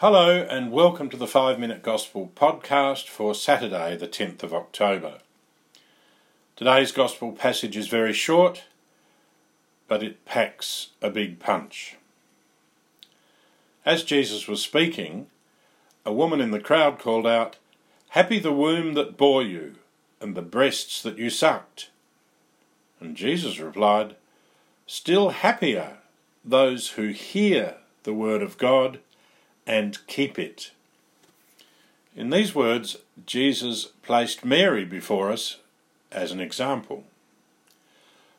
Hello, and welcome to the 5 Minute Gospel podcast for Saturday, the 10th of October. Today's Gospel passage is very short, but it packs a big punch. As Jesus was speaking, a woman in the crowd called out, Happy the womb that bore you, and the breasts that you sucked. And Jesus replied, Still happier those who hear the word of God and keep it. In these words, Jesus placed Mary before us as an example.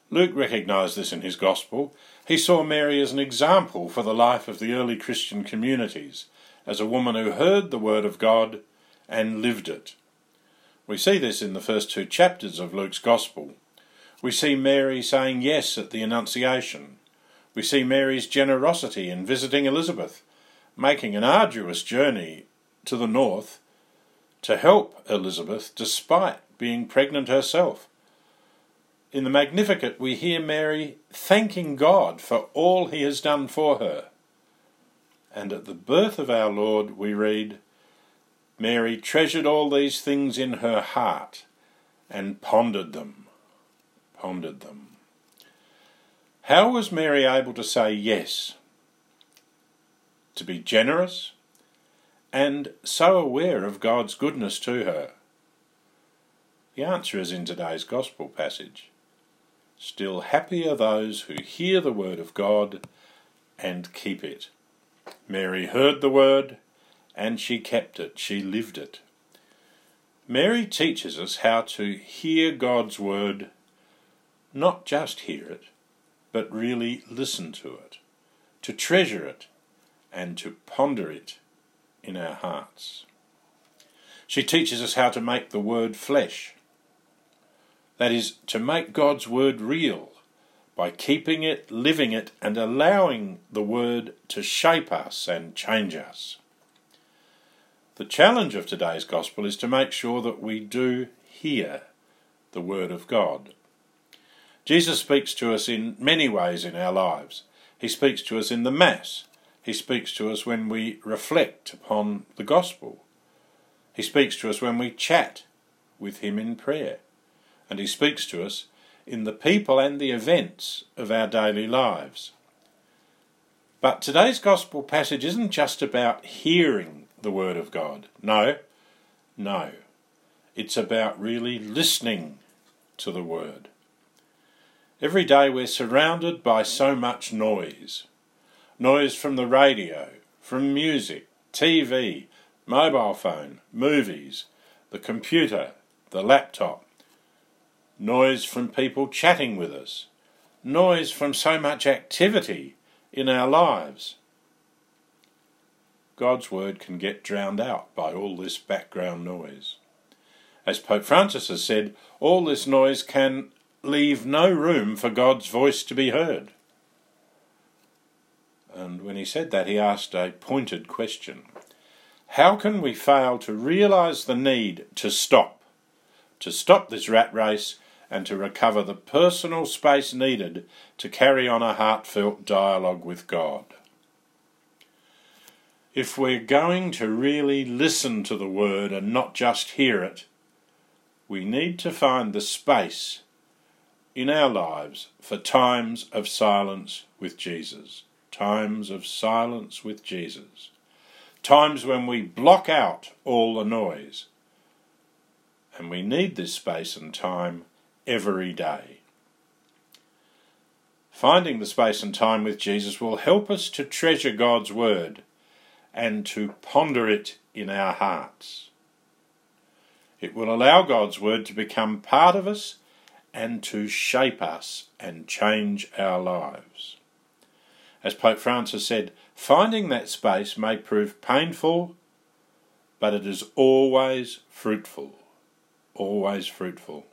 Luke recognized this in his Gospel. He saw Mary as an example for the life of the early Christian communities, as a woman who heard the Word of God and lived it. We see this in the first two chapters of Luke's Gospel. We see Mary saying yes at the Annunciation. We see Mary's generosity in visiting Elizabeth making an arduous journey to the north to help Elizabeth despite being pregnant herself. In the Magnificat, we hear Mary thanking God for all he has done for her. And at the birth of our Lord, we read, Mary treasured all these things in her heart and pondered them. Pondered them. How was Mary able to say yes? To be generous, and so aware of God's goodness to her? The answer is in today's Gospel passage. Still happy are those who hear the word of God and keep it. Mary heard the word and she kept it, she lived it. Mary teaches us how to hear God's word, not just hear it, but really listen to it, to treasure it, and to ponder it in our hearts. She teaches us how to make the Word flesh. That is, to make God's Word real by keeping it, living it, and allowing the Word to shape us and change us. The challenge of today's Gospel is to make sure that we do hear the Word of God. Jesus speaks to us in many ways in our lives. He speaks to us in the Mass, he speaks to us when we reflect upon the gospel. He speaks to us when we chat with Him in prayer. And He speaks to us in the people and the events of our daily lives. But today's gospel passage isn't just about hearing the Word of God. No, no. It's about really listening to the Word. Every day we're surrounded by so much noise noise from the radio, from music, TV, mobile phone, movies, the computer, the laptop, noise from people chatting with us, noise from so much activity in our lives. God's word can get drowned out by all this background noise. As Pope Francis has said, all this noise can leave no room for God's voice to be heard. And when he said that, he asked a pointed question. How can we fail to realize the need to stop, to stop this rat race, and to recover the personal space needed to carry on a heartfelt dialogue with God? If we're going to really listen to the word and not just hear it, we need to find the space in our lives for times of silence with Jesus times of silence with Jesus, times when we block out all the noise. And we need this space and time every day. Finding the space and time with Jesus will help us to treasure God's Word and to ponder it in our hearts. It will allow God's Word to become part of us and to shape us and change our lives. As Pope Francis said, finding that space may prove painful, but it is always fruitful. Always fruitful.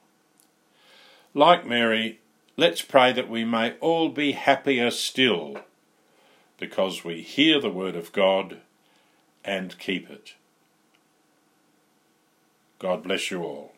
Like Mary, let's pray that we may all be happier still because we hear the word of God and keep it. God bless you all.